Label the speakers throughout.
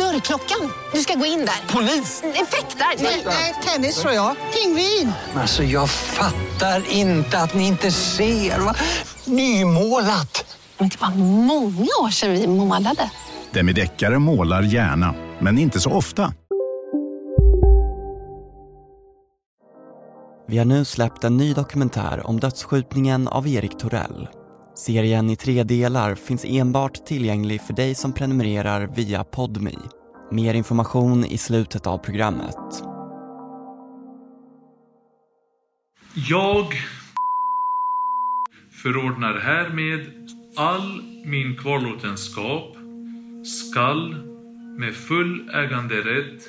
Speaker 1: Dörrklockan. Du ska gå in där. Polis? Effektar?
Speaker 2: Nej, tennis tror jag. Pingvin.
Speaker 3: Alltså jag fattar inte att ni inte ser. Va? Nymålat!
Speaker 1: Men det var många år sedan vi målade.
Speaker 4: Demideckare målar gärna, men inte så ofta.
Speaker 5: Vi har nu släppt en ny dokumentär om dödsskjutningen av Erik Torell. Serien i tre delar finns enbart tillgänglig för dig som prenumererar via Podmi. Mer information i slutet av programmet.
Speaker 6: Jag förordnar härmed all min kvarlåtenskap skall med full äganderätt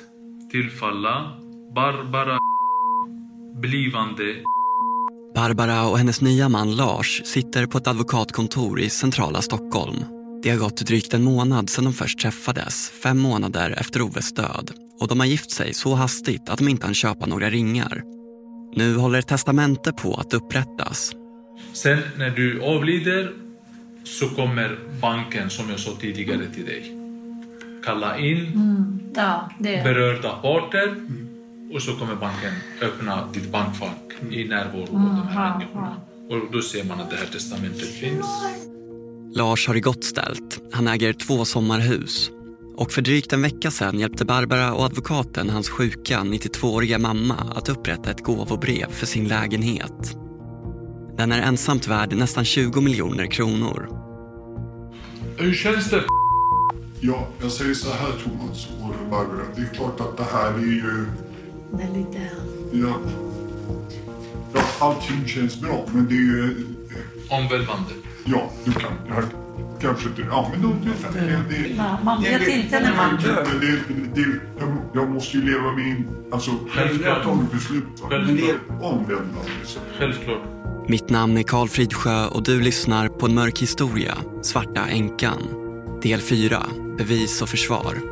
Speaker 6: tillfalla Barbara blivande
Speaker 5: Barbara och hennes nya man Lars sitter på ett advokatkontor i centrala Stockholm. Det har gått drygt en månad sedan de först träffades, fem månader efter Oves död. Och de har gift sig så hastigt att de inte hann köpa några ringar. Nu håller ett testamente på att upprättas.
Speaker 6: Sen när du avlider så kommer banken som jag sa tidigare till dig kalla in
Speaker 7: Ja, det...
Speaker 6: berörda parter och så kommer banken öppna ditt bankfack i närvaro av de här människorna. Och då ser man att det här testamentet finns.
Speaker 5: Lars har det gott ställt. Han äger två sommarhus. Och för drygt en vecka sedan hjälpte Barbara och advokaten hans sjuka 92-åriga mamma att upprätta ett gåvobrev för sin lägenhet. Den är ensamt värd nästan 20 miljoner kronor.
Speaker 6: Hur känns det?
Speaker 8: Ja, jag säger så här Thomas och Barbara. Det är klart att det här är ju...
Speaker 7: Det är lite...
Speaker 8: Ja, ja allting känns bra, men det är ju...
Speaker 6: Omvälvande.
Speaker 8: Ja, du kan... Jag, kanske inte... Ja, men då... Det, det, det,
Speaker 7: Ja, man vet inte när man dör.
Speaker 8: Men det, det, jag, jag måste ju leva mig in... Alltså,
Speaker 6: Självklart.
Speaker 8: tagit beslut. det omvändande. så.
Speaker 6: Självklart.
Speaker 5: Mitt namn är Karl Fridsjö och du lyssnar på en mörk historia, Svarta änkan. Del 4, Bevis och försvar.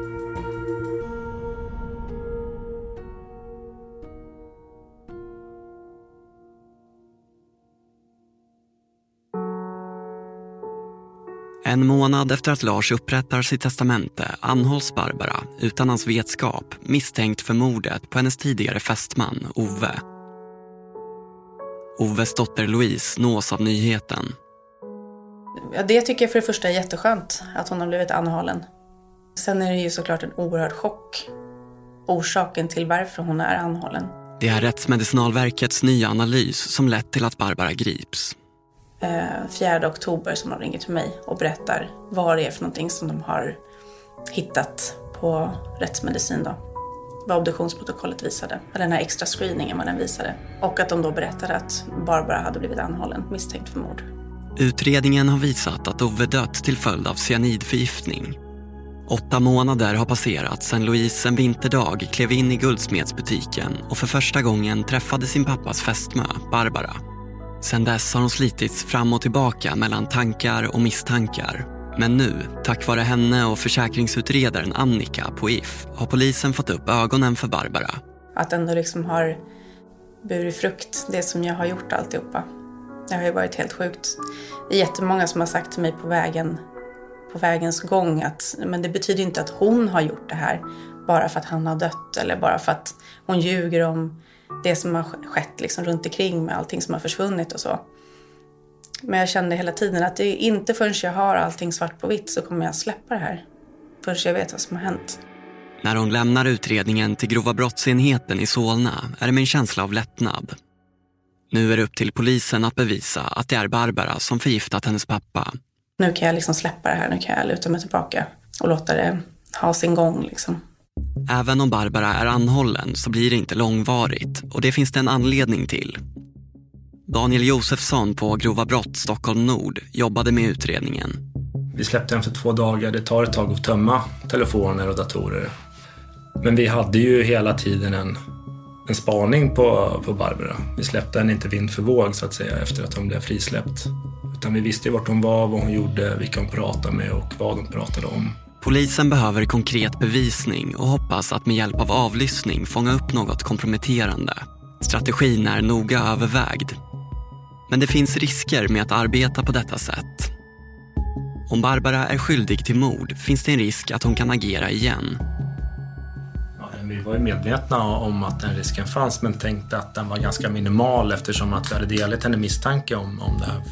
Speaker 5: En månad efter att Lars upprättar sitt testamente anhålls Barbara, utan hans vetskap, misstänkt för mordet på hennes tidigare fästman Ove. Oves dotter Louise nås av nyheten.
Speaker 9: Ja, det tycker jag för det första är jätteskönt, att hon har blivit anhållen. Sen är det ju såklart en oerhörd chock. Orsaken till varför hon är anhållen.
Speaker 5: Det är Rättsmedicinalverkets nya analys som lett till att Barbara grips.
Speaker 9: Eh, 4 oktober som de ringer till mig och berättar vad det är för någonting som de har hittat på rättsmedicin då. Vad obduktionsprotokollet visade, eller den här extra screeningen vad den visade. Och att de då berättade att Barbara hade blivit anhållen misstänkt för mord.
Speaker 5: Utredningen har visat att Ove dött till följd av cyanidförgiftning. Åtta månader har passerat sedan Louise en vinterdag klev in i guldsmedsbutiken och för första gången träffade sin pappas fästmö, Barbara. Sedan dess har hon slitits fram och tillbaka mellan tankar och misstankar. Men nu, tack vare henne och försäkringsutredaren Annika på If, har polisen fått upp ögonen för Barbara.
Speaker 9: Att ändå liksom har burit frukt, det som jag har gjort alltihopa. Det har ju varit helt sjukt. Det är jättemånga som har sagt till mig på vägen, på vägens gång att men det betyder inte att hon har gjort det här bara för att han har dött eller bara för att hon ljuger om det som har skett liksom runt omkring med allting som har försvunnit och så. Men jag kände hela tiden att det är inte förrän jag har allting svart på vitt så kommer jag släppa det här. Förrän jag vet vad som har hänt.
Speaker 5: När hon lämnar utredningen till grova brottsenheten i Solna är det med en känsla av lättnad. Nu är det upp till polisen att bevisa att det är Barbara som förgiftat hennes pappa.
Speaker 9: Nu kan jag liksom släppa det här, nu kan jag luta mig tillbaka och låta det ha sin gång liksom.
Speaker 5: Även om Barbara är anhållen så blir det inte långvarigt och det finns det en anledning till. Daniel Josefsson på Grova Brott Stockholm Nord jobbade med utredningen.
Speaker 10: Vi släppte den för två dagar. Det tar ett tag att tömma telefoner och datorer. Men vi hade ju hela tiden en, en spaning på, på Barbara. Vi släppte henne inte vind för våg så att säga efter att hon blev frisläppt. Utan vi visste ju vart hon var, vad hon gjorde, vilka hon pratade med och vad hon pratade om.
Speaker 5: Polisen behöver konkret bevisning och hoppas att med hjälp av avlyssning fånga upp något komprometterande. Strategin är noga övervägd. Men det finns risker med att arbeta på detta sätt. Om Barbara är skyldig till mord finns det en risk att hon kan agera igen.
Speaker 10: Ja, vi var ju medvetna om att den risken fanns men tänkte att den var ganska minimal eftersom att vi hade delat henne misstanke om, om det här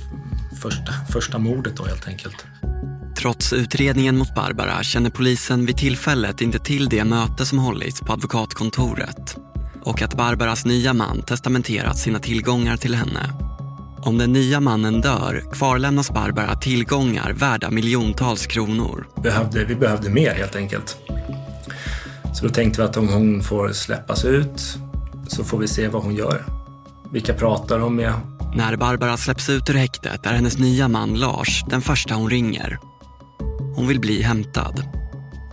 Speaker 10: första, första mordet då helt enkelt.
Speaker 5: Trots utredningen mot Barbara känner polisen vid tillfället inte till det möte som hållits på advokatkontoret och att Barbaras nya man testamenterat sina tillgångar till henne. Om den nya mannen dör kvarlämnas Barbara tillgångar värda miljontals kronor.
Speaker 10: Behövde, vi behövde mer helt enkelt. Så då tänkte vi att om hon får släppas ut så får vi se vad hon gör. Vilka pratar hon med?
Speaker 5: När Barbara släpps ut ur häktet är hennes nya man Lars den första hon ringer. Hon vill bli hämtad.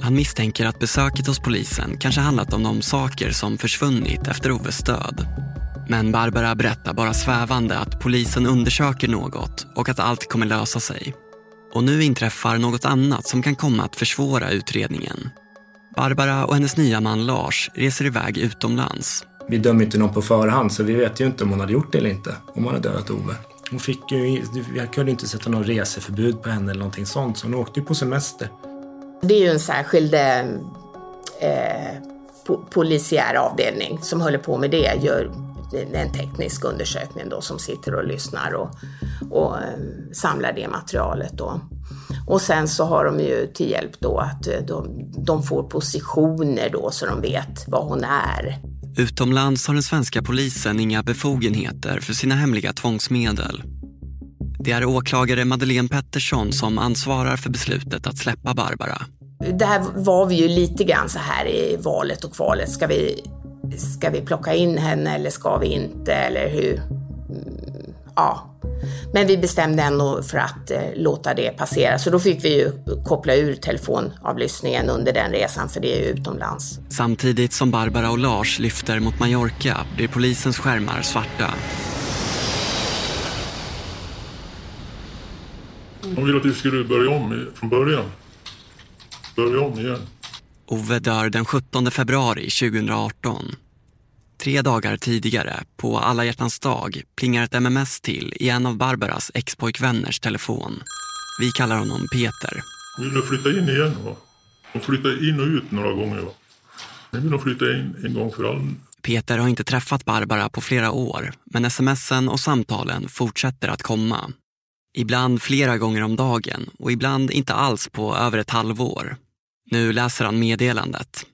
Speaker 5: Han misstänker att besöket hos polisen kanske handlat om de saker som försvunnit efter Oves död. Men Barbara berättar bara svävande att polisen undersöker något och att allt kommer lösa sig. Och nu inträffar något annat som kan komma att försvåra utredningen. Barbara och hennes nya man Lars reser iväg utomlands.
Speaker 10: Vi dömer inte någon på förhand så vi vet ju inte om hon hade gjort det eller inte. Om hon hade dödat Ove. Hon fick ju, jag kunde inte sätta något reseförbud på henne eller någonting sånt så hon åkte ju på semester.
Speaker 11: Det är ju en särskild eh, eh polisiär avdelning som håller på med det. Gör en teknisk undersökning då som sitter och lyssnar och, och eh, samlar det materialet då. Och sen så har de ju till hjälp då att eh, de, de får positioner då så de vet vad hon är.
Speaker 5: Utomlands har den svenska polisen inga befogenheter för sina hemliga tvångsmedel. Det är åklagare Madeleine Pettersson som ansvarar för beslutet att släppa Barbara.
Speaker 11: Där var vi ju lite grann så här i valet och kvalet. Ska vi, ska vi plocka in henne eller ska vi inte? Eller hur? Ja. Men vi bestämde ändå för att eh, låta det passera. Så då fick vi ju koppla ur telefonavlyssningen under den resan, för det är ju utomlands.
Speaker 5: Samtidigt som Barbara och Lars lyfter mot Mallorca blir polisens skärmar svarta.
Speaker 8: De ville att vi skulle börja om från början. Börja om igen.
Speaker 5: Ove dör den 17 februari 2018. Tre dagar tidigare, på alla hjärtans dag, plingar ett MMS till i en av Barbaras expojkvänners telefon. Vi kallar honom Peter.
Speaker 8: Vill du flytta in igen? Va? De flyttade in och ut några gånger. Va? Nu vill de flytta in en gång för alla.
Speaker 5: Peter har inte träffat Barbara på flera år, men smsen och samtalen fortsätter att komma. Ibland flera gånger om dagen och ibland inte alls på över ett halvår. Nu läser han meddelandet.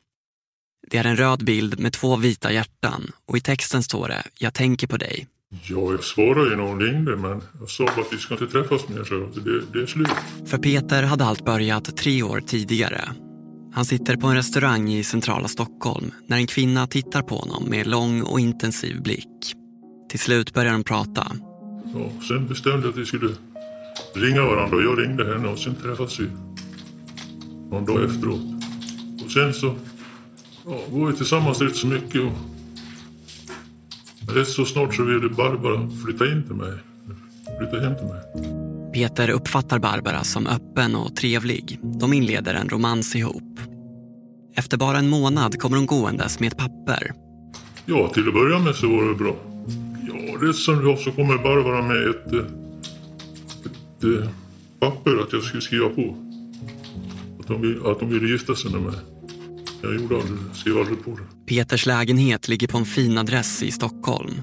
Speaker 5: Det är en röd bild med två vita hjärtan och i texten står det “Jag tänker på dig”.
Speaker 8: Ja, jag svarade ju när hon ringde men jag sa bara att vi ska inte träffas mer så det, det är slut.
Speaker 5: För Peter hade allt börjat tre år tidigare. Han sitter på en restaurang i centrala Stockholm när en kvinna tittar på honom med lång och intensiv blick. Till slut börjar de prata.
Speaker 8: Ja, sen bestämde jag att vi skulle ringa varandra och jag ringde henne och sen träffades vi någon dag efteråt. Och sen så ja, var vi tillsammans rätt så mycket. Och rätt så snart så ville Barbara flytta in till mig. Flytta hem till mig.
Speaker 5: Peter uppfattar Barbara som öppen och trevlig. De inleder en romans ihop. Efter bara en månad kommer hon gåendes med ett papper.
Speaker 8: Ja, till att börja med så var det bra. Ja, rätt som det så kommer Barbara med ett, ett, ett, papper att jag skulle skriva på. Att de, vill, att de ville gifta sig med mig. Jag gjorde aldrig, skrev aldrig på det.
Speaker 5: Peters lägenhet ligger på en fin adress i Stockholm.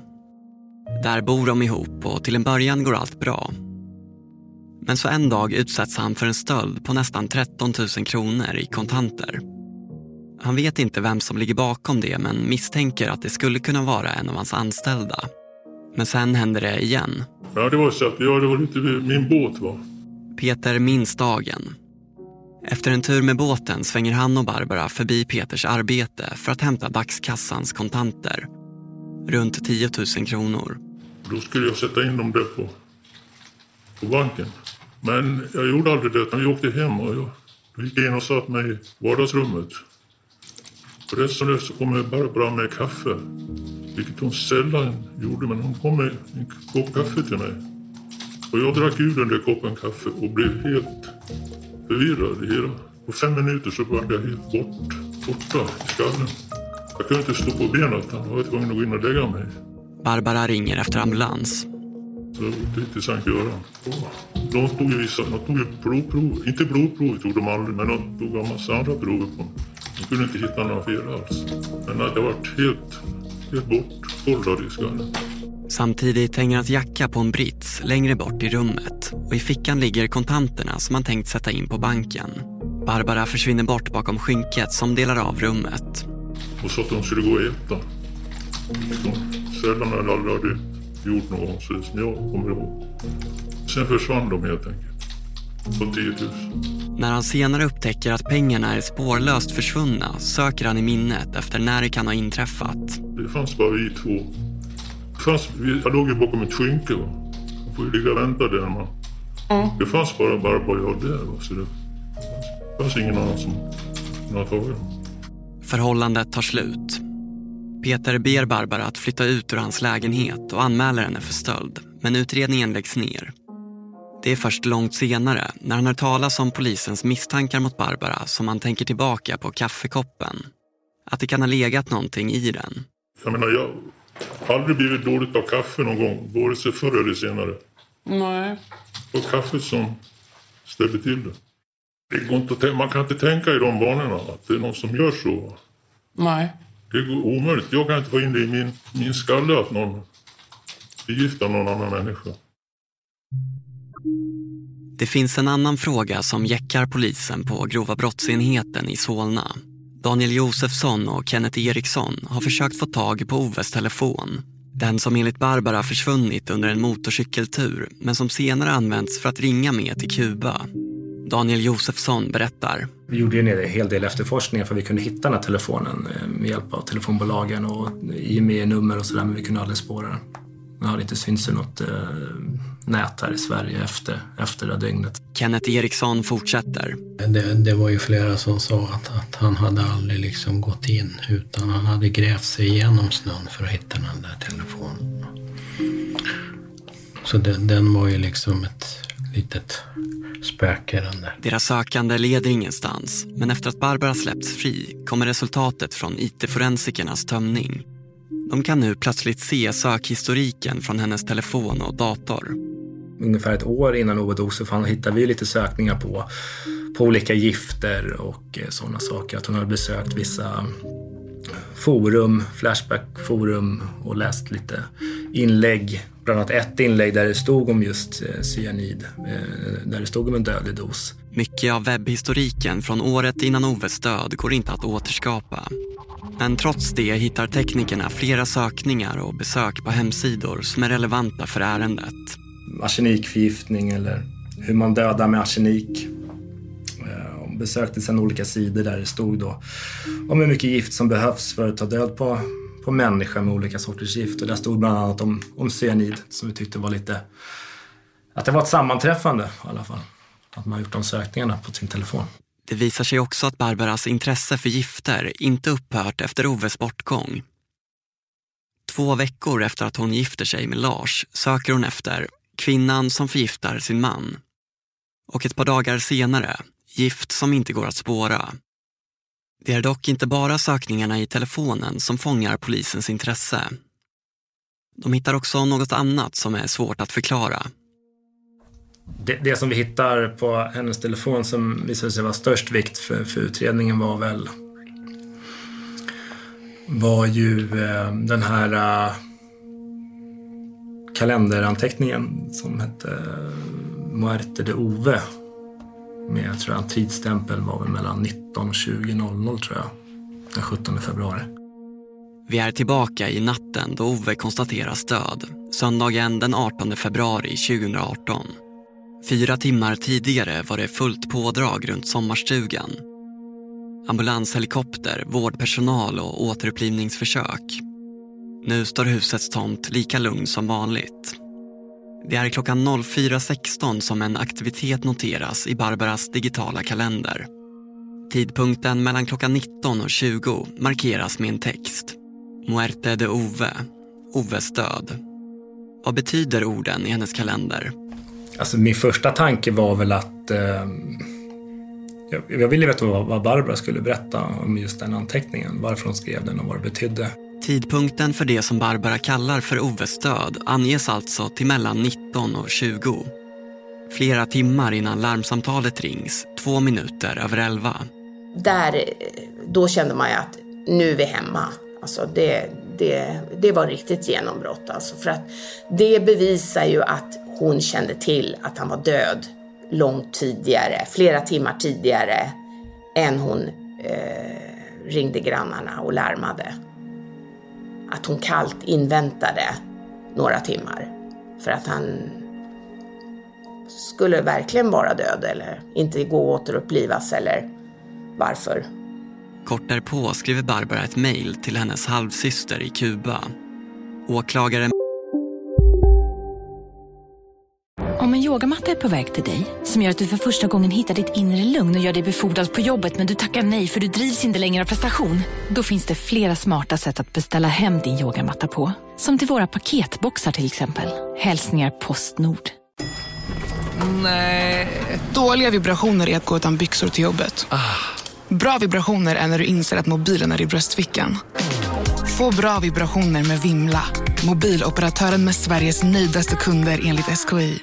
Speaker 5: Där bor de ihop och till en början går allt bra. Men så en dag utsätts han för en stöld på nästan 13 000 kronor i kontanter. Han vet inte vem som ligger bakom det men misstänker att det skulle kunna vara en av hans anställda. Men sen händer det igen.
Speaker 8: Ja, det var så att ja, det var lite min båt var.
Speaker 5: Peter minns dagen efter en tur med båten svänger han och Barbara förbi Peters arbete för att hämta dagskassans kontanter. Runt 10 000 kronor.
Speaker 8: Då skulle jag sätta in dem där på, på banken. Men jag gjorde aldrig det, utan vi åkte hem och jag då gick jag in och satt mig i vardagsrummet. Och rätt som det så kom Barbara med kaffe, vilket hon sällan gjorde, men hon kom med en kopp kaffe till mig. Och jag drack ur den där koppen kaffe och blev helt förvirrad. Hela. På fem minuter så var jag helt bort, borta i skallen. Jag kunde inte stå på benen utan var tvungen att gå in och lägga mig.
Speaker 5: Barbara ringer efter ambulans.
Speaker 8: Så det till Sankt Göran. De tog ju vissa, de tog ju blodprov, inte blodprov tog de aldrig, men de tog en massa andra prover på De kunde inte hitta några fel alls. Men jag varit helt, helt bortkollad i skallen.
Speaker 5: Samtidigt hänger hans jacka på en brits längre bort i rummet och i fickan ligger kontanterna som han tänkt sätta in på banken. Barbara försvinner bort bakom skynket som delar av rummet.
Speaker 8: Och sa att de skulle gå och äta. Sällan eller aldrig hade gjort gång så som jag kommer ihåg. Sen försvann de helt enkelt. På 10 000.
Speaker 5: När han senare upptäcker att pengarna är spårlöst försvunna söker han i minnet efter när det kan ha inträffat.
Speaker 8: Det fanns bara vi två. Det fanns, jag låg ju bakom ett skynke. Va? Man får ju ligga och vänta där. Man. Mm. Det fanns bara Barbara och jag där. Va? Så det fanns ingen annan som kunde ha tagit dem.
Speaker 5: Förhållandet tar slut. Peter ber Barbara att flytta ut ur hans lägenhet och anmäler henne för stöld. Men utredningen läggs ner. Det är först långt senare, när han hör talas om polisens misstankar mot Barbara som han tänker tillbaka på kaffekoppen. Att det kan ha legat någonting i den.
Speaker 8: Jag menar, jag har aldrig blivit dåligt av kaffe någon gång, vare sig förr eller senare.
Speaker 12: Nej.
Speaker 8: Och kaffet som ställer till det. det går inte att man kan inte tänka i de banorna, att det är någon som gör så.
Speaker 12: Nej.
Speaker 8: Det är omöjligt. Jag kan inte få in det i min, min skalle att någon förgiftar någon annan människa.
Speaker 5: Det finns en annan fråga som jäckar polisen på grova brottsenheten i Solna. Daniel Josefsson och Kenneth Eriksson har försökt få tag på Oves telefon. Den som enligt Barbara försvunnit under en motorcykeltur men som senare använts för att ringa med till Kuba. Daniel Josefsson berättar.
Speaker 10: Vi gjorde en hel del efterforskningar för att vi kunde hitta den här telefonen eh, med hjälp av telefonbolagen och IME-nummer och sådär men vi kunde aldrig spåra den. Det hade inte synts i något eh, nät här i Sverige efter, efter det dygnet.
Speaker 5: Kenneth Eriksson fortsätter.
Speaker 13: Det, det var ju flera som sa att, att han hade aldrig liksom gått in utan han hade grävt sig igenom snön för att hitta den där telefonen. Så den, den var ju liksom ett litet spöke den där.
Speaker 5: Deras sökande leder ingenstans men efter att Barbara släppts fri kommer resultatet från IT-forensikernas tömning. De kan nu plötsligt se sökhistoriken från hennes telefon och dator.
Speaker 10: Ungefär ett år innan Ove dog så hittade vi lite sökningar på, på olika gifter och eh, sådana saker. Att hon hade besökt vissa forum, Flashback-forum och läst lite inlägg. Bland annat ett inlägg där det stod om just eh, cyanid, eh, där det stod om en dödlig dos.
Speaker 5: Mycket av webbhistoriken från året innan Oves död går inte att återskapa. Men trots det hittar teknikerna flera sökningar och besök på hemsidor som är relevanta för ärendet.
Speaker 10: Arsenikförgiftning eller hur man dödar med arsenik. Eh, hon besökte sedan olika sidor där det stod då om hur mycket gift som behövs för att ta död på, på människor med olika sorters gift. Och där stod bland annat om, om cyanid som vi tyckte var lite... Att det var ett sammanträffande i alla fall. Att man gjort de sökningarna på sin telefon.
Speaker 5: Det visar sig också att Barbaras intresse för gifter inte upphört efter Oves bortgång. Två veckor efter att hon gifter sig med Lars söker hon efter kvinnan som förgiftar sin man. Och ett par dagar senare, gift som inte går att spåra. Det är dock inte bara sökningarna i telefonen som fångar polisens intresse. De hittar också något annat som är svårt att förklara
Speaker 10: det, det, som vi hittar på hennes telefon som visade sig vara störst vikt för, för utredningen var väl var ju eh, den här eh, kalenderanteckningen som hette eh, Muerte de Ove. Med, jag tror jag, tidsstämpel var väl mellan 19 och 20.00 tror jag. Den 17 februari.
Speaker 5: Vi är tillbaka i natten då Ove konstateras död. Söndagen den 18 februari 2018. Fyra timmar tidigare var det fullt pådrag runt sommarstugan. Ambulanshelikopter, vårdpersonal och återupplivningsförsök. Nu står husets tomt lika lugn som vanligt. Det är klockan 04.16 som en aktivitet noteras i Barbaras digitala kalender. Tidpunkten mellan klockan 19 och 20 markeras med en text. Muerte de Ove, Oves död. Vad betyder orden i hennes kalender?
Speaker 10: Alltså min första tanke var väl att eh, jag, jag ville veta vad, vad Barbara skulle berätta om just den anteckningen. Varför hon skrev den och vad det betydde.
Speaker 5: Tidpunkten för det som Barbara kallar för Oves död anges alltså till mellan 19 och 20. Flera timmar innan larmsamtalet rings, två minuter över elva.
Speaker 11: Där, då kände man ju att nu är vi hemma. Alltså det, det, det var riktigt genombrott alltså. För att det bevisar ju att hon kände till att han var död långt tidigare, flera timmar tidigare än hon eh, ringde grannarna och larmade. Att hon kallt inväntade några timmar för att han skulle verkligen vara död eller inte gå att återupplivas eller varför.
Speaker 5: Kort därpå skriver Barbara ett mejl till hennes halvsyster i Kuba. Åklagaren
Speaker 14: yogamatta är på väg till dig, som gör att du för första gången hittar ditt inre lugn och gör dig befordrad på jobbet men du tackar nej för du drivs inte längre av prestation. Då finns det flera smarta sätt att beställa hem din yogamatta på. Som till våra paketboxar till exempel. Hälsningar Postnord.
Speaker 15: Nej. Dåliga vibrationer är att gå utan byxor till jobbet. Bra vibrationer är när du inser att mobilen är i bröstfickan. Få bra vibrationer med Vimla. Mobiloperatören med Sveriges nöjdaste kunder enligt SKI.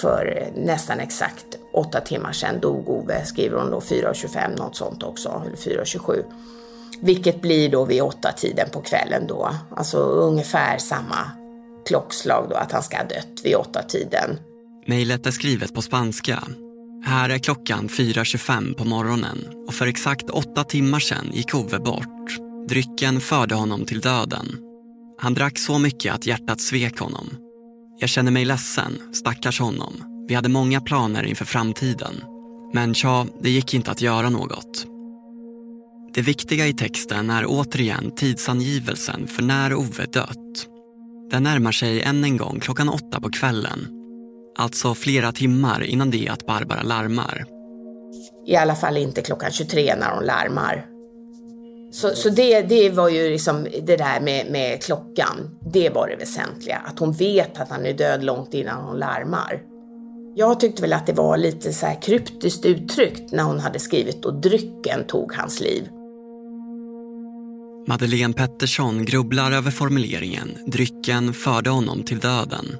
Speaker 11: För nästan exakt åtta timmar sedan dog Ove, skriver hon då 4.25 något sånt också, eller 4.27. Vilket blir då vid åtta tiden på kvällen då, alltså ungefär samma klockslag då att han ska ha dött vid åtta tiden.
Speaker 5: Mejlet är skrivet på spanska. Här är klockan 4.25 på morgonen och för exakt åtta timmar sedan gick Ove bort. Drycken förde honom till döden. Han drack så mycket att hjärtat svek honom. Jag känner mig ledsen, stackars honom. Vi hade många planer inför framtiden. Men tja, det gick inte att göra något. Det viktiga i texten är återigen tidsangivelsen för när Ove dött. Den närmar sig än en gång klockan åtta på kvällen. Alltså flera timmar innan det att Barbara larmar.
Speaker 11: I alla fall inte klockan 23 när hon larmar. Så, så det, det var ju liksom det där med, med klockan, det var det väsentliga. Att hon vet att han är död långt innan hon larmar. Jag tyckte väl att det var lite så här kryptiskt uttryckt när hon hade skrivit och drycken tog hans liv.
Speaker 5: Madeleine Pettersson grubblar över formuleringen drycken förde honom till döden.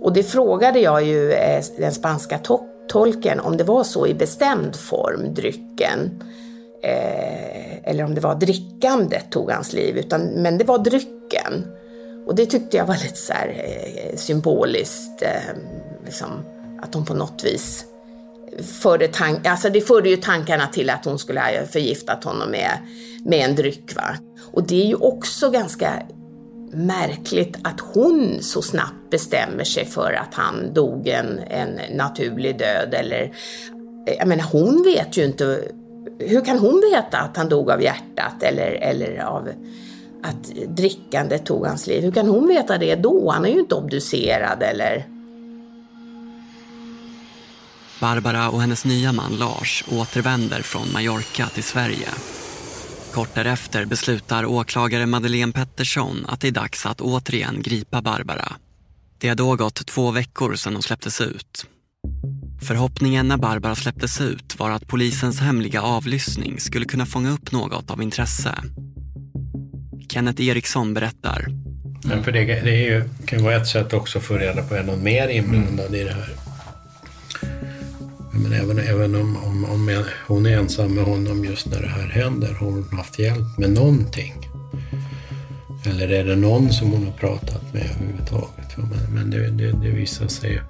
Speaker 11: Och det frågade jag ju eh, den spanska to tolken om det var så i bestämd form, drycken. Eh, eller om det var drickandet tog hans liv, utan, men det var drycken. Och det tyckte jag var lite så här, eh, symboliskt, eh, liksom, att hon på något vis förde, tank alltså det förde ju tankarna till att hon skulle ha förgiftat honom med, med en dryck. Va? Och det är ju också ganska märkligt att hon så snabbt bestämmer sig för att han dog en, en naturlig död. Eller, eh, jag menar, hon vet ju inte hur kan hon veta att han dog av hjärtat eller, eller av att drickande tog hans liv? Hur kan hon veta det då? Han är ju inte obducerad eller...
Speaker 5: Barbara och hennes nya man Lars återvänder från Mallorca till Sverige. Kort därefter beslutar åklagare Madeleine Pettersson att det är dags att återigen gripa Barbara. Det har då gått två veckor sedan hon släpptes ut. Förhoppningen när Barbara släpptes ut var att polisens hemliga avlyssning skulle kunna fånga upp något av intresse. Kenneth Eriksson berättar.
Speaker 13: Men för det, det är ju, kan ju vara ett sätt också att få reda på är någon mer inblandad mm. i det här. Men även, även om, om, om hon är ensam med honom just när det här händer, har hon haft hjälp med någonting? Eller är det någon som hon har pratat med överhuvudtaget? Men, men det, det, det visar sig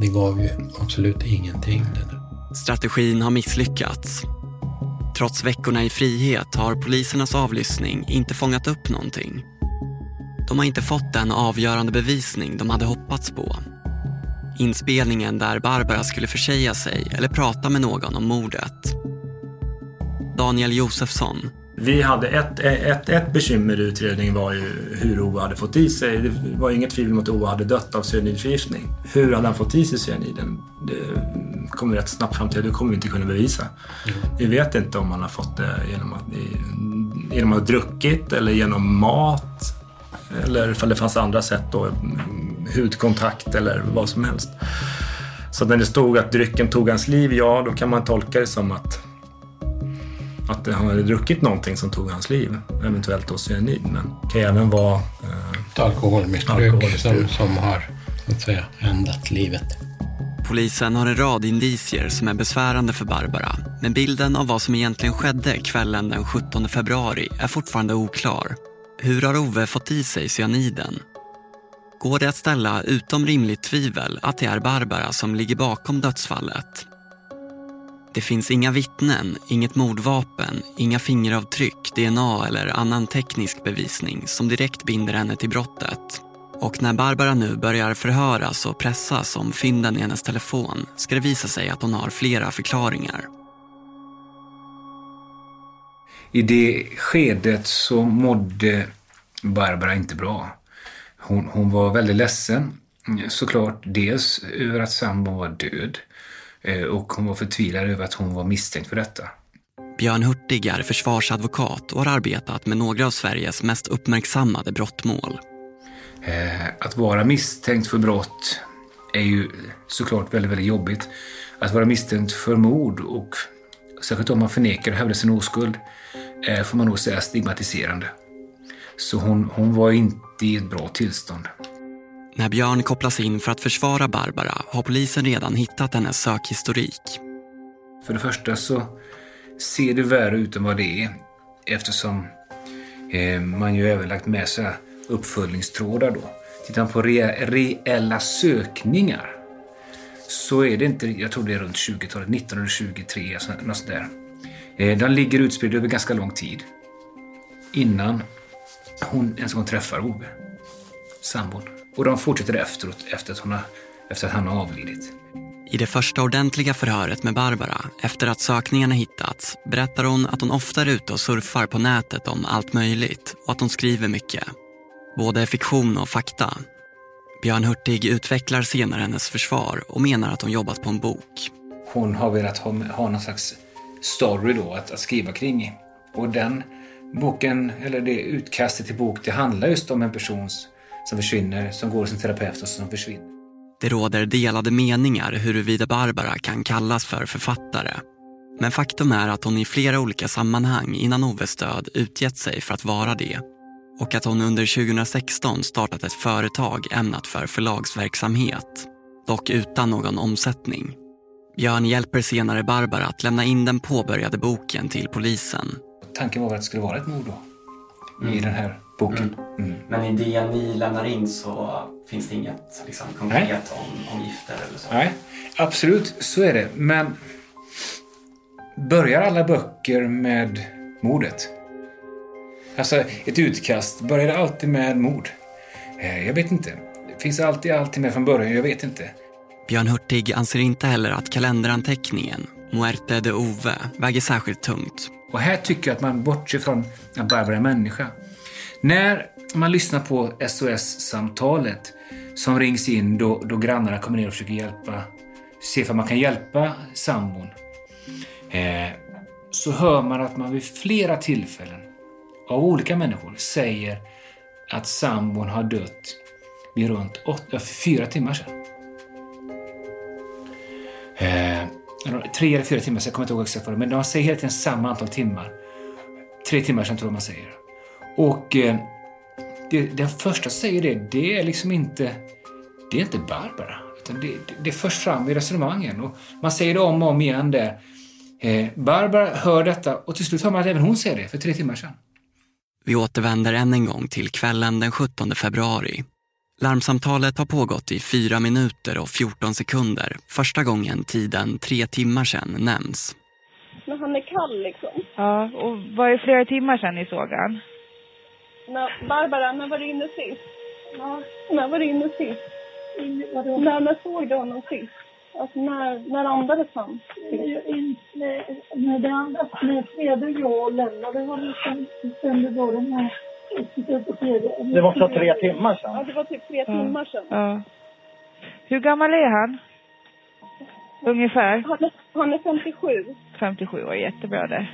Speaker 13: det gav ju absolut ingenting.
Speaker 5: Strategin har misslyckats. Trots veckorna i frihet har polisernas avlyssning inte fångat upp någonting. De har inte fått den avgörande bevisning de hade hoppats på. Inspelningen där Barbara skulle försäga sig eller prata med någon om mordet. Daniel Josefsson,
Speaker 10: vi hade ett, ett, ett bekymmer i utredningen var ju hur Ove hade fått i sig. Det var inget tvivel om att Ove hade dött av cyanidförgiftning. Hur hade han fått i sig cyaniden? Det kom vi rätt snabbt fram till. Det kommer vi inte kunna bevisa. Mm. Vi vet inte om han har fått det genom att, genom att ha druckit eller genom mat. Eller ifall det fanns andra sätt då, hudkontakt eller vad som helst. Så när det stod att drycken tog hans liv, ja då kan man tolka det som att att han hade druckit någonting som tog hans liv. Eventuellt då cyanid, men det kan även vara eh,
Speaker 13: ett alkoholmissbruk, alkoholmissbruk. Som, som har så att säga ändat livet.
Speaker 5: Polisen har en rad indicier som är besvärande för Barbara. Men bilden av vad som egentligen skedde kvällen den 17 februari är fortfarande oklar. Hur har Ove fått i sig cyaniden? Går det att ställa utom rimligt tvivel att det är Barbara som ligger bakom dödsfallet? Det finns inga vittnen, inget mordvapen, inga fingeravtryck, DNA eller annan teknisk bevisning som direkt binder henne till brottet. Och när Barbara nu börjar förhöras och pressas om fynden i hennes telefon ska det visa sig att hon har flera förklaringar.
Speaker 16: I det skedet så mådde Barbara inte bra. Hon, hon var väldigt ledsen, såklart. Dels över att sambon var död och hon var förtvivlad över att hon var misstänkt för detta.
Speaker 5: Björn Hurtig är försvarsadvokat och har arbetat med några av Sveriges mest uppmärksammade brottmål.
Speaker 16: Eh, att vara misstänkt för brott är ju såklart väldigt, väldigt jobbigt. Att vara misstänkt för mord och särskilt om man förnekar och hävdar sin oskuld får man nog säga stigmatiserande. Så hon, hon var inte i ett bra tillstånd.
Speaker 5: När Björn kopplas in för att försvara Barbara har polisen redan hittat hennes sökhistorik.
Speaker 16: För det första så ser det värre ut än vad det är eftersom eh, man ju även lagt med sig uppföljningstrådar då. Tittar man på re reella sökningar så är det inte, jag tror det är runt 20-talet, 1923, alltså något sånt där. Eh, den ligger utspridd över ganska lång tid. Innan hon ens gång träffar Ove, sambon. Och de fortsätter efteråt efter att, hon har, efter att han har avlidit.
Speaker 5: I det första ordentliga förhöret med Barbara efter att sökningarna hittats berättar hon att hon ofta är ute och surfar på nätet om allt möjligt och att hon skriver mycket. Både fiktion och fakta. Björn Hurtig utvecklar senare hennes försvar och menar att hon jobbat på en bok.
Speaker 16: Hon har velat ha, ha någon slags story då att, att skriva kring. Och den boken, eller det utkastet till bok, det handlar just om en persons som försvinner, som går en terapeut och som försvinner.
Speaker 5: Det råder delade meningar huruvida Barbara kan kallas för författare. Men faktum är att hon i flera olika sammanhang innan Oves död utgett sig för att vara det. Och att hon under 2016 startat ett företag ämnat för förlagsverksamhet. Dock utan någon omsättning. Björn hjälper senare Barbara att lämna in den påbörjade boken till polisen.
Speaker 16: Tanken var att det skulle vara ett mord då. Mm. I den här boken.
Speaker 5: Mm. Mm. Men i det ni lämnar in så finns det inget liksom, konkret om, om gifter eller så?
Speaker 16: Nej, absolut så är det. Men börjar alla böcker med mordet? Alltså ett utkast, börjar det alltid med mord? Eh, jag vet inte. Finns alltid alltid med från början? Jag vet inte.
Speaker 5: Björn Hurtig anser inte heller att kalenderanteckningen Muerte de Ove väger särskilt tungt.
Speaker 16: Och här tycker jag att man bortser från att Barbara är människa. När man lyssnar på SOS-samtalet som rings in då, då grannarna kommer ner och försöker hjälpa, se om man kan hjälpa sambon, eh, så hör man att man vid flera tillfällen av olika människor säger att sambon har dött vid runt åtta, fyra timmar sedan. Eh, tre eller fyra timmar, sedan, jag kommer inte ihåg exakt vad det men de säger hela tiden samma antal timmar. Tre timmar sedan tror jag man säger. Och eh, det, den första säger det, det är liksom inte, det är inte Barbara. utan det, det, det förs fram i resonemangen. Och man säger det om och om igen där. Eh, Barbara hör detta och till slut hör man att även hon säger det för tre timmar sedan.
Speaker 5: Vi återvänder än en gång till kvällen den 17 februari. Larmsamtalet har pågått i 4 minuter och 14 sekunder. Första gången tiden tre timmar sedan nämns.
Speaker 17: Men han är kall liksom.
Speaker 18: Ja, och var det flera timmar sedan ni såg han?
Speaker 17: När, Barbara, när var du inne sist? Ja. När var du inne sist? När, när såg du honom sist? Alltså när, när andades han?
Speaker 19: När det andades, när Freda och jag lämnade honom sen stämde då de här
Speaker 20: Det måste vara tre timmar sedan.
Speaker 17: Ja, det var typ tre timmar sedan.
Speaker 18: Ja. Hur gammal är han? Ungefär?
Speaker 17: Han är, han är 57.
Speaker 18: 57 år, jättebra det.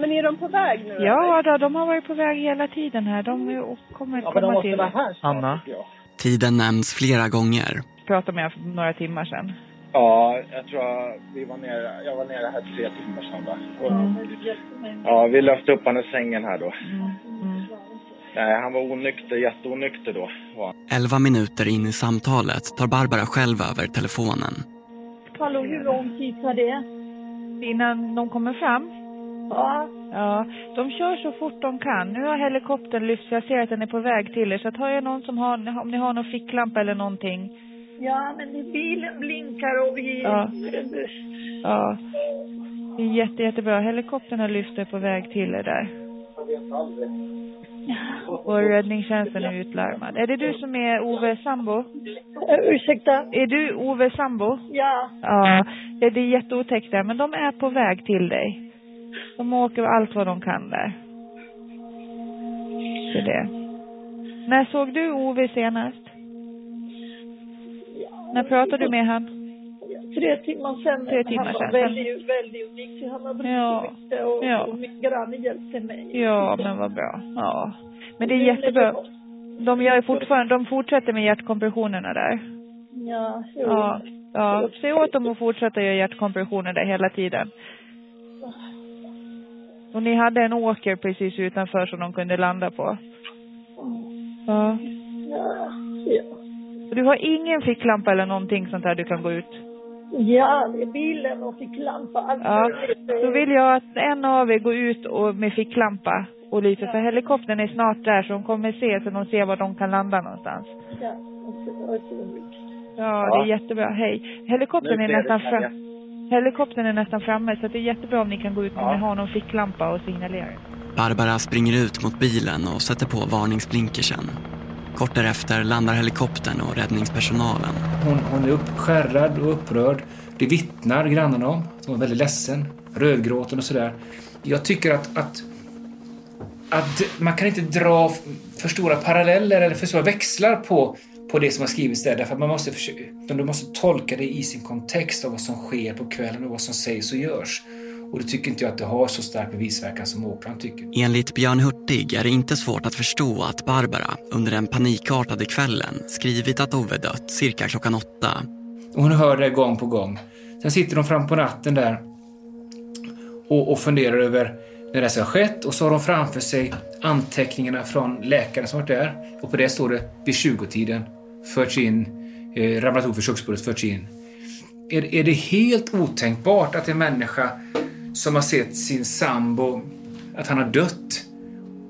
Speaker 17: Men är de på väg nu?
Speaker 18: Ja, då, de har varit på väg hela tiden här. De är- kommer
Speaker 20: Ja,
Speaker 18: komma till...
Speaker 20: vara här
Speaker 10: Anna?
Speaker 20: jag.
Speaker 5: Tiden nämns flera gånger.
Speaker 18: Pratade med honom för några timmar sedan.
Speaker 20: Ja, jag tror jag- vi var nere, jag var nere här tre timmar sedan va? Och,
Speaker 19: Mm.
Speaker 20: Ja, vi löste upp honom ur sängen här då.
Speaker 18: Mm.
Speaker 20: Nej, han var onykter, jätteonykter då.
Speaker 5: Elva minuter in i samtalet tar Barbara själv över telefonen.
Speaker 19: Hallå, hur lång tid tar det?
Speaker 18: Innan de kommer fram?
Speaker 19: Ja.
Speaker 18: Ja, de kör så fort de kan. Nu har helikoptern lyft, jag ser att den är på väg till er. Så att har jag någon som har, om ni har någon ficklampa eller någonting.
Speaker 19: Ja, men bilen blinkar och vi...
Speaker 18: Ja. Ja. Det är jätte, jättebra. Helikoptern har lyft er på väg till er där. Och räddningstjänsten är utlarmad. Är det du som är Ove sambo?
Speaker 19: ursäkta?
Speaker 18: Är du Ove sambo?
Speaker 19: Ja.
Speaker 18: Ja, det är jätteotäckt där. Men de är på väg till dig. De åker allt vad de kan där. Är det. När såg du Ove senast? När pratade du med han?
Speaker 19: Tre timmar sen.
Speaker 18: Tre timmar
Speaker 19: han var väldigt, väldigt unik. Han har brutit
Speaker 18: Ja.
Speaker 19: mycket och,
Speaker 18: Ja.
Speaker 19: och min granne hjälpte mig.
Speaker 18: Ja, men vad bra. Ja. Men det är jättebra. De gör fortfarande, de fortsätter med hjärtkompressionerna där.
Speaker 19: Ja, jo.
Speaker 18: Ja. Ja, se åt dem att fortsätta göra hjärtkompressioner där hela tiden. Och ni hade en åker precis utanför som de kunde landa på. Ja.
Speaker 19: Ja. Ja.
Speaker 18: Du har ingen ficklampa eller någonting sånt där du kan gå ut?
Speaker 19: Ja, det är bilen och ficklampa. Allt
Speaker 18: Ja, då vill jag att en av er går ut och med ficklampa och lite, för helikoptern är snart där så de kommer se så de ser var de kan landa någonstans.
Speaker 19: Ja.
Speaker 18: Ja, det är jättebra. Hej. Helikoptern är nästan
Speaker 20: Nadja.
Speaker 18: fram. Helikoptern är nästan framme så det är jättebra om ni kan gå ut om ni har någon ficklampa och signalera.
Speaker 5: Barbara springer ut mot bilen och sätter på varningsblinkersen. Kort därefter landar helikoptern och räddningspersonalen.
Speaker 16: Hon, hon är uppskärrad och upprörd. Det vittnar grannarna om. Hon är väldigt ledsen, rödgråten och sådär. Jag tycker att, att, att man kan inte dra för stora paralleller eller för stora växlar på, på det som har skrivits där. Därför att man måste, försöka, du måste tolka det i sin kontext av vad som sker på kvällen och vad som sägs och görs. Och det tycker inte jag att det har så stark bevisverkan som åklagaren tycker.
Speaker 5: Enligt Björn Hurtig är det inte svårt att förstå att Barbara under den panikartade kvällen skrivit att Ove dött cirka klockan åtta.
Speaker 16: Och hon hör det gång på gång. Sen sitter de fram på natten där och, och funderar över när det ska ha skett och så har de framför sig anteckningarna från läkaren som varit där. Och på det står det vid 20-tiden förts in, eh, ramlat ihop vid köksbordet, förts in. Är, är det helt otänkbart att en människa som har sett sin sambo, att han har dött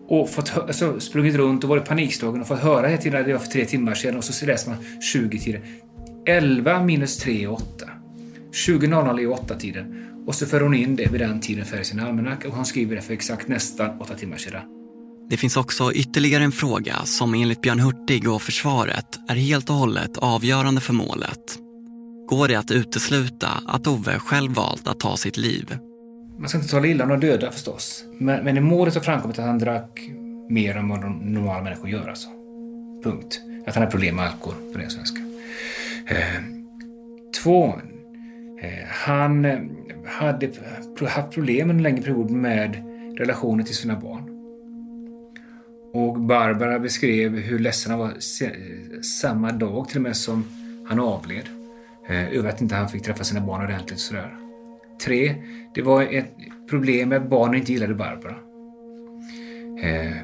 Speaker 16: och fått, alltså, sprungit runt och varit panikslagen och fått höra hela tiden att det var för tre timmar sedan och så läser man 20-tiden. 11 minus 3 är 8. 20.00 är 8-tiden. Och så för hon in det vid den tiden för sin almanacka och hon skriver det för exakt nästan 8 timmar sedan.
Speaker 5: Det finns också ytterligare en fråga som enligt Björn Hurtig och försvaret är helt och hållet avgörande för målet. Går det att utesluta att Ove själv valt att ta sitt liv?
Speaker 16: Man ska inte tala illa om de döda förstås. Men, men i målet har framkommit att han drack mer än vad normala människor gör alltså. Punkt. Att han har problem med alkohol på det svenska. Eh, två. Eh, han eh, hade haft problem en längre period med relationen till sina barn. Och Barbara beskrev hur ledsen han var se- samma dag till och med som han avled. Eh, över att inte han fick träffa sina barn ordentligt sådär. Tre, det var ett problem med att barnen inte gillade Barbara. Eh,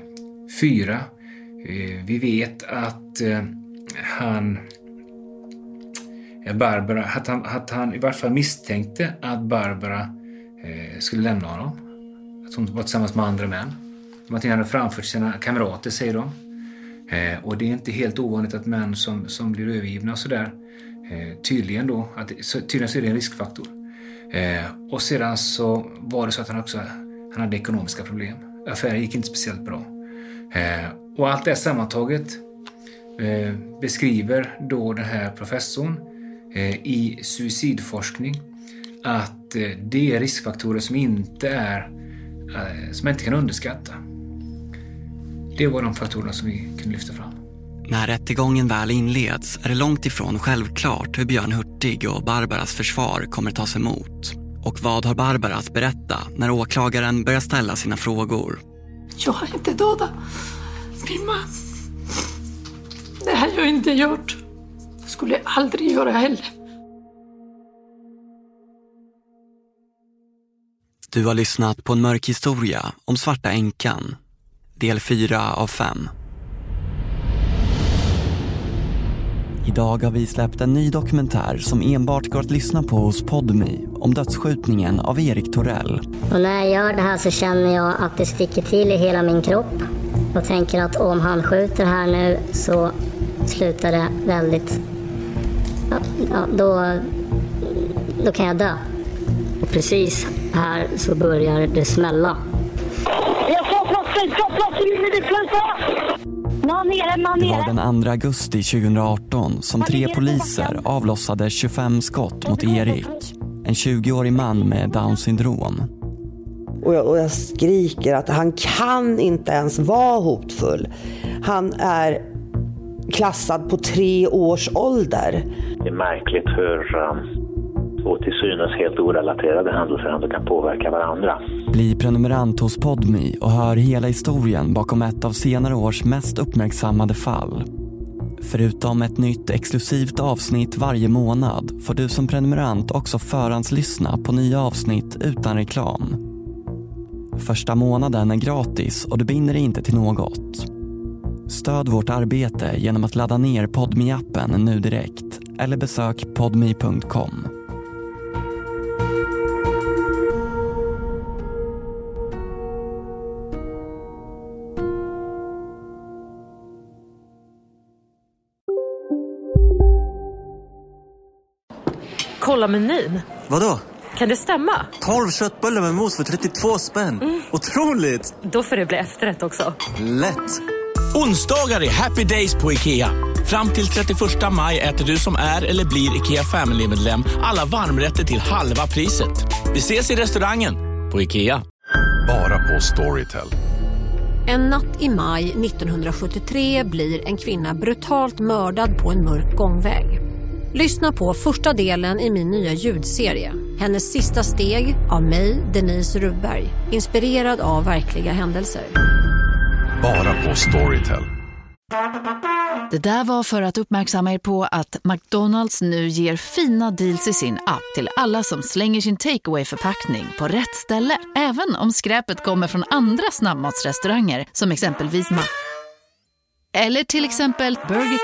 Speaker 16: fyra, eh, vi vet att han Barbara, att han, att han i varje fall misstänkte att Barbara skulle lämna honom. Att hon var tillsammans med andra män. Som han hade framfört sina kamrater, säger de. Eh, och det är inte helt ovanligt att män som, som blir övergivna och sådär, eh, tydligen då, att, så, tydligen så är det en riskfaktor. Eh, och sedan så var det så att han också han hade ekonomiska problem. Affären gick inte speciellt bra. Eh, och allt det sammantaget eh, beskriver då den här professorn eh, i suicidforskning att eh, det är riskfaktorer som inte är som man inte kan underskatta. Det var de faktorerna som vi kunde lyfta fram.
Speaker 5: När rättegången väl inleds är det långt ifrån självklart hur Björn Hurtig och Barbaras försvar kommer tas emot. Och vad har Barbara att berätta när åklagaren börjar ställa sina frågor?
Speaker 19: Jag har inte dödat min man. Det har jag inte gjort. Skulle aldrig göra heller.
Speaker 5: Du har lyssnat på en mörk historia om Svarta änkan. Del 4 av 5. Idag har vi släppt en ny dokumentär som enbart går att lyssna på hos Podmi om dödsskjutningen av Erik Torell.
Speaker 21: Och när jag gör det här så känner jag att det sticker till i hela min kropp. Och tänker att om han skjuter här nu så slutar det väldigt... Ja, ja, då, då kan jag dö. Och precis här så börjar det smälla.
Speaker 5: Det var den 2 augusti 2018 som tre poliser avlossade 25 skott mot Erik. En 20-årig man med Downs syndrom.
Speaker 22: Och jag, och jag skriker att han kan inte ens vara hotfull. Han är klassad på tre års ålder.
Speaker 23: Det är märkligt hur um, två till synes helt orelaterade händelser ändå kan påverka varandra.
Speaker 5: Bli prenumerant hos Podmi och hör hela historien bakom ett av senare års mest uppmärksammade fall. Förutom ett nytt exklusivt avsnitt varje månad får du som prenumerant också förhandslyssna på nya avsnitt utan reklam. Första månaden är gratis och du binder dig inte till något. Stöd vårt arbete genom att ladda ner podmi appen nu direkt eller besök podmi.com.
Speaker 24: Kolla menyn.
Speaker 25: Vadå?
Speaker 24: Kan det stämma?
Speaker 25: 12 köttbullar med mos för 32 spänn.
Speaker 24: Mm.
Speaker 25: Otroligt!
Speaker 24: Då får det bli efterrätt också.
Speaker 25: Lätt!
Speaker 26: Onsdagar är happy days på IKEA. Fram till 31 maj äter du som är eller blir IKEA Family-medlem alla varmrätter till halva priset. Vi ses i restaurangen på IKEA.
Speaker 27: Bara på Storytel.
Speaker 28: En natt i maj 1973 blir en kvinna brutalt mördad på en mörk gångväg. Lyssna på första delen i min nya ljudserie. Hennes sista steg av mig, Denise Rubberg. Inspirerad av verkliga händelser.
Speaker 27: Bara på Storytel.
Speaker 29: Det där var för att uppmärksamma er på att McDonalds nu ger fina deals i sin app till alla som slänger sin takeaway förpackning på rätt ställe. Även om skräpet kommer från andra snabbmatsrestauranger som exempelvis Ma... Eller till exempel Burger...